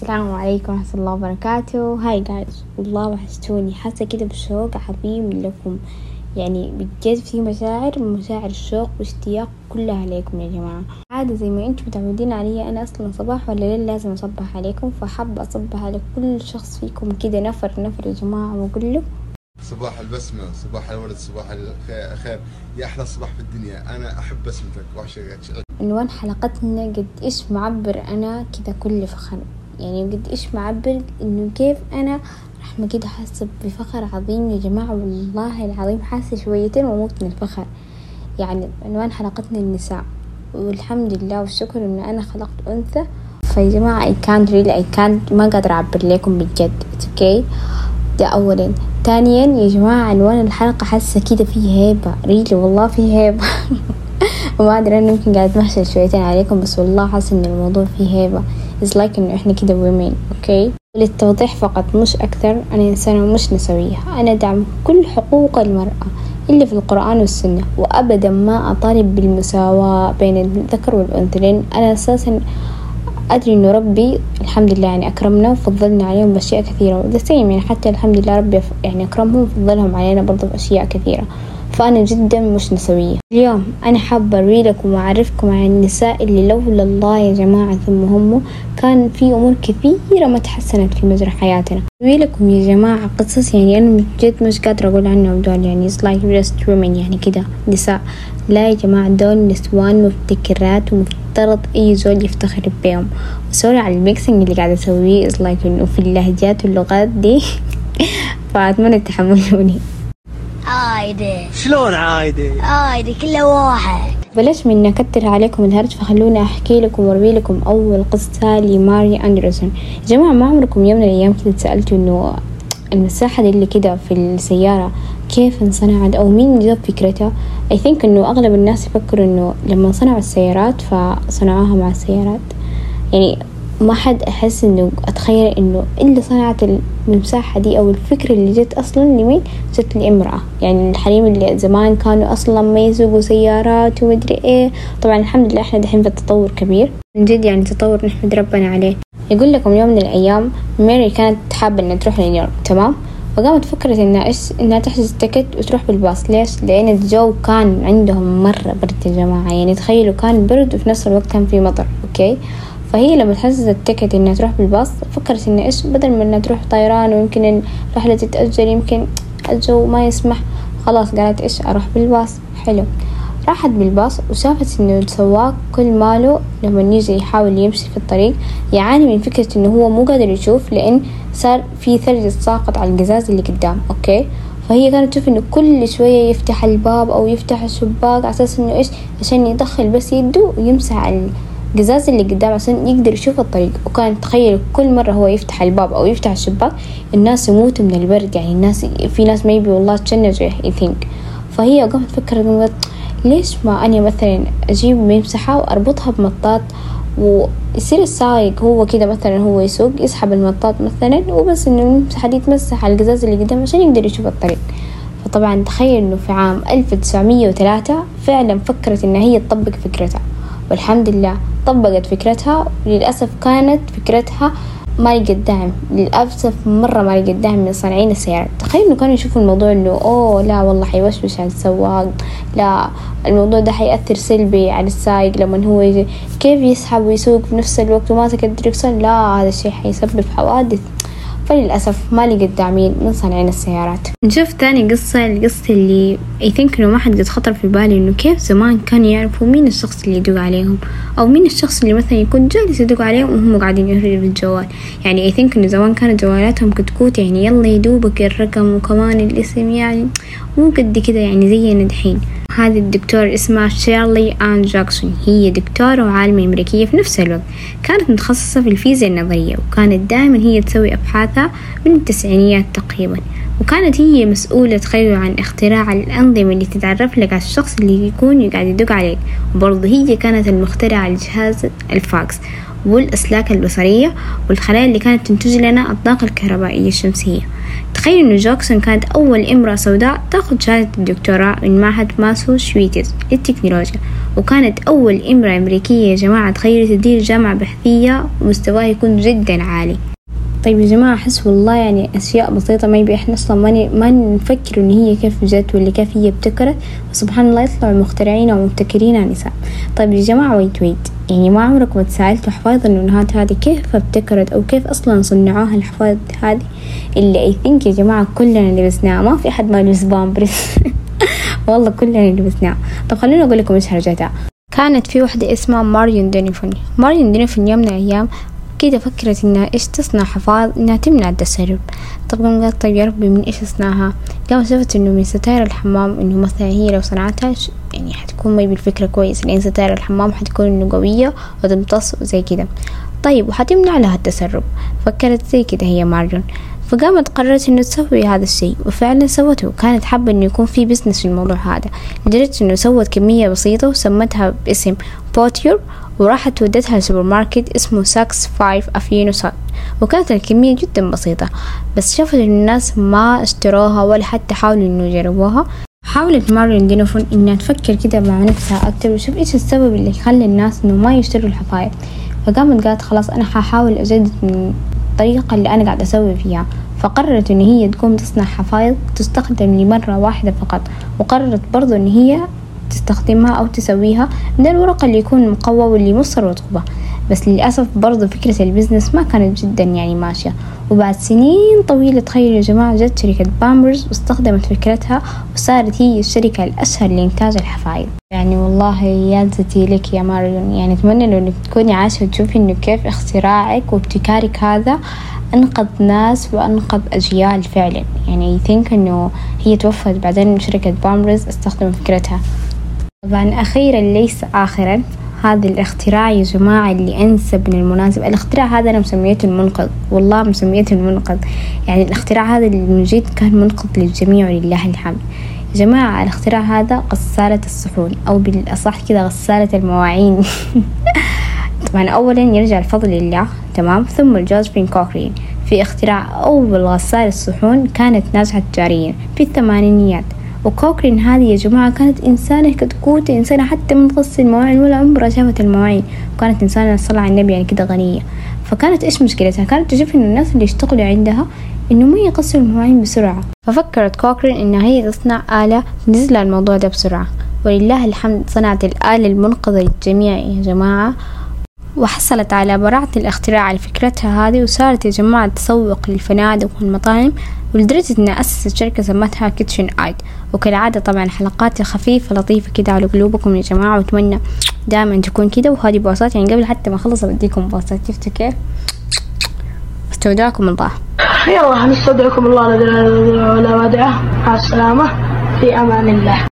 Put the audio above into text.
السلام عليكم ورحمة الله وبركاته. هاي جايز والله وحشتوني. حاسة كده بشوق عظيم لكم. يعني بجد في مشاعر مشاعر الشوق واشتياق كلها عليكم يا جماعة. عادة زي ما أنتم متعودين علي أنا أصلا صباح ولا ليل لازم أصبح عليكم فحابة أصبح على كل شخص فيكم كده. نفر نفر يا جماعة وأقول له صباح البسمة صباح الورد صباح الخير. يا أحلى صباح في الدنيا. أنا أحب بسمتك وأعشقك. عنوان حلقتنا قد إيش معبر أنا كذا كل فخر. يعني قد إيش معبر إنه كيف أنا رحمة كده حاسة بفخر عظيم يا جماعة؟ والله العظيم حاسة شويتين وأموت من الفخر. يعني عنوان حلقتنا النساء. والحمد لله والشكر إنه أنا خلقت أنثى. فيا جماعة I can't really I can't ما قادرة أعبر لكم بجد. أوكي ده أولا ثانيا يا جماعة عنوان الحلقة حاسة كده فيه هيبة. ريلي والله فيه هيبة. وما أدري أنا يمكن قاعد أتمحشر شويتين عليكم بس والله حاسة إن الموضوع فيه هيبة. It's like إنه إحنا كده women أوكي للتوضيح فقط مش أكثر أنا إنسانة مش نسوية. أنا أدعم كل حقوق المرأة اللي في القرآن والسنة وأبدا ما أطالب بالمساواة بين الذكر والأنثى لأن أنا أساسا أدري إنه ربي الحمد لله يعني أكرمنا وفضلنا عليهم بأشياء كثيرة وذا يعني حتى الحمد لله ربي يعني أكرمهم وفضلهم علينا برضه بأشياء كثيرة. فأنا جدا مش نسوية. اليوم أنا حابة أريلكم وأعرفكم عن النساء اللي لولا الله يا جماعة ثم هم كان في أمور كثيرة ما تحسنت في مجرى حياتنا. أريلكم يا جماعة قصص يعني أنا جد مش قادرة أقول عنهم دول يعني it's like just women يعني كده. نساء. لا يا جماعة دول نسوان مبتكرات ومفترض أي زول يفتخر بيهم وسوري على الميكسينج اللي قاعدة أسويه. Is like إنه في اللهجات واللغات دي. فأتمنى تحملوني. عايدة شلون عايدة؟ عايدة كله واحد. بلاش من أكتر عليكم الهرج فخلوني أحكي لكم وأروي لكم أول قصة لماري أندرسون. يا جماعة ما عمركم يوم من الأيام كده تسألتوا إنه المساحة دي اللي كده في السيارة كيف انصنعت أو مين جاب فكرتها؟ I think إنه أغلب الناس يفكروا إنه لما صنعوا السيارات فصنعوها مع السيارات. يعني ما حد أحس إنه أتخيل إنه اللي صنعت المساحة دي أو الفكرة اللي جت أصلا لمين؟ جت لإمرأة. يعني الحريم اللي زمان كانوا أصلا ما يسوقوا سيارات ومدري إيه. طبعا الحمد لله إحنا دحين في تطور كبير. من جد يعني تطور نحمد ربنا عليه. يقول لكم يوم من الأيام ماري كانت حابة إنها تروح لنيويورك تمام؟ فقامت فكرت إنها إيش؟ إنها تحجز ticket وتروح بالباص. ليش؟ لأن الجو كان عندهم مرة برد يا جماعة. يعني تخيلوا كان برد وفي نفس الوقت كان في مطر okay؟ فهي لما تحجز ال ticket إنها تروح بالباص فكرت إنها إيش بدل ما إنها تروح طيران ويمكن الرحلة تتأجل يمكن الجو ما يسمح خلاص قالت إيش أروح بالباص. حلو. راحت بالباص وشافت إنه السواق كل ماله لما يجي يحاول يمشي في الطريق يعاني من فكرة إنه هو مو قادر يشوف لأن صار في ثلج ساقط على القزاز اللي قدام. okay؟ فهي كانت تشوف إنه كل شوية يفتح الباب أو يفتح الشباك على أساس إنه إيش عشان يدخل بس يده ويمسح القزاز اللي قدام عشان يقدر يشوف الطريق. وكان تخيل كل مرة هو يفتح الباب أو يفتح الشباك الناس يموتوا من البرد يعني الناس في ناس ما يبي والله I think فهي قامت تفكر ليش ما أنا مثلا أجيب ممسحة وأربطها بمطاط ويصير السايق هو كده مثلا هو يسوق يسحب المطاط مثلا وبس إنه الممسحة دي تمسح على القزاز اللي قدام عشان يقدر يشوف الطريق. فطبعا تخيل إنه في عام ألف تسعمية وثلاثة فعلا فكرت إن هي تطبق فكرتها. والحمد لله طبقت فكرتها. وللأسف كانت فكرتها ما لقت دعم. للأسف مرة ما لقت دعم من صانعين السيارات. تخيل إنه كانوا يشوفوا الموضوع إنه أوه لا والله حيوشوش على السواق. لا الموضوع ده حيأثر سلبي على السايق لما هو يجي. كيف يسحب ويسوق في نفس الوقت وماسك الدركسون لا هذا الشي حيسبب حوادث. فللأسف ما لقيت داعمين من صانعين السيارات. نشوف تاني قصة القصة اللي I think إنه ما حد خطر في بالي إنه كيف زمان كانوا يعرفوا مين الشخص اللي يدق عليهم أو مين الشخص اللي مثلا يكون جالس يدق عليهم وهم قاعدين يهرجوا بالجوال يعني I think إنه زمان كانت جوالاتهم كتكوت يعني يلا يدوبك الرقم وكمان الاسم يعني مو قد كده يعني زينا دحين. هذه الدكتور اسمها شيرلي آن جاكسون. هي دكتورة وعالمة أمريكية في نفس الوقت. كانت متخصصة في الفيزياء النظرية وكانت دائما هي تسوي أبحاثها من التسعينيات تقريبا. وكانت هي مسؤولة تخيلوا عن اختراع الأنظمة اللي تتعرف لك على الشخص اللي يكون قاعد يدق عليك. وبرضه هي كانت المخترعة لجهاز الفاكس. والأسلاك البصرية والخلايا اللي كانت تنتج لنا الطاقة الكهربائية الشمسية. تخيل إنه جاكسون كانت أول إمرأة سوداء تأخذ شهادة الدكتوراه من معهد ماساتشوستس للتكنولوجيا وكانت أول إمرأة أمريكية يا جماعة. تخيلوا تدير جامعة بحثية ومستواها يكون جدا عالي. طيب يا جماعة أحس والله يعني أشياء بسيطة ما يبي إحنا أصلا ما, ما نفكر إن هي كيف جت ولا كيف هي ابتكرت. وسبحان الله يطلعوا مخترعين ومبتكرين نساء. طيب يا جماعة wait wait يعني ما عمركم تسألتوا حفاظ النونوهات هذه كيف ابتكرت أو كيف أصلا صنعوها الحفاظ هذه؟ اللي I think يا جماعة كلنا لبسناها. ما في أحد ما لبس بامبرز. والله كلنا لبسناها. طب خلوني أقول لكم إيش هرجتها كانت في وحدة اسمها ماريون دونوفان. ماريون دونوفان يوم من الأيام كده فكرت إنها إيش تصنع حفاظ إنها تمنع التسرب. طبعا قالت طيب يا ربي من إيش أصنعها قامت شافت إنه من ستاير الحمام إنه مثلا هي لو صنعتها يعني حتكون ما بالفكرة كويس. لأن ستاير الحمام حتكون إنه قوية وتمتص وزي كده. طيب وحتمنع لها التسرب. فكرت زي كده هي ماريون فقامت قررت إنه تسوي هذا الشيء وفعلا سوته. كانت حابة إنه يكون في business في الموضوع هذا. لدرجة إنه سوت كمية بسيطة وسمتها باسم بوتر وراحت ودتها لسوبر ماركت اسمه ساكس فيفث أفينيو سات وكانت الكمية جدا بسيطة بس شافت إن الناس ما اشتروها ولا حتى حاولوا إنه يجربوها. حاولت ماريون دونوفان إنها تفكر كده مع نفسها أكتر وتشوف إيش السبب اللي يخلي الناس إنه ما يشتروا الحفايض. فقامت قالت خلاص أنا ححاول أجدد من الطريقة اللي أنا قاعدة أسوي فيها. فقررت إن هي تقوم تصنع حفايض تستخدم لمرة واحدة فقط وقررت برضو إن هي تستخدمها أو تسويها من الورق اللي يكون مقوى واللي يمتص رطوبة. بس للأسف برضو فكرة ال business ما كانت جدا يعني ماشية. وبعد سنين طويلة تخيلوا يا جماعة جت شركة بامبرز واستخدمت فكرتها وصارت هي الشركة الأشهر لإنتاج الحفايض يعني والله يا زتي لك يا ماريون يعني أتمنى لو إنك تكوني عايشة وتشوفي إنه كيف اختراعك وابتكارك هذا أنقذ ناس وأنقذ أجيال فعلا. يعني ثينك إنه هي توفت بعدين شركة بامبرز استخدمت فكرتها. طبعا أخيرا ليس آخرا. هذا الاختراع يا جماعة اللي أنسب من المناسب الاختراع هذا أنا مسميته المنقذ. والله مسميته المنقذ. يعني الاختراع هذا اللي من جد كان منقذ للجميع ولله الحمد. يا جماعة الاختراع هذا غسالة الصحون أو بالأصح كذا غسالة المواعين. طبعا أولا يرجع الفضل لله تمام؟ ثم الجوزفين كوكرين. في اختراع أول غسالة الصحون كانت ناجحة تجاريا في الثمانينيات. وكوكرين هذه يا جماعة كانت إنسانة كتكوتة إنسانة حتى ما تغسل المواعين ولا عمرها شافت المواعين. وكانت إنسانة صلى على النبي يعني كده غنية. فكانت إيش مشكلتها؟ كانت تشوف إنه الناس اللي يشتغلوا عندها إنه ما يغسلوا المواعين بسرعة. ففكرت كوكرين إنها هي تصنع آلة تنزل الموضوع ده بسرعة. ولله الحمد صنعت الآلة المنقذة للجميع يا جماعة. وحصلت على براءة الاختراع على فكرتها هذه وصارت يا جماعة تسوق للفنادق والمطاعم ولدرجة إنها أسست شركة سمتها كيتشن إيد وكالعادة طبعا حلقاتي خفيفة لطيفة كده على قلوبكم يا جماعة وأتمنى دائما تكون كده وهذه بوسات يعني قبل حتى ما أخلص بديكم بوسات شفتوا كيف استودعكم الله يلا نستودعكم الله لا ودعه مع السلامة في أمان الله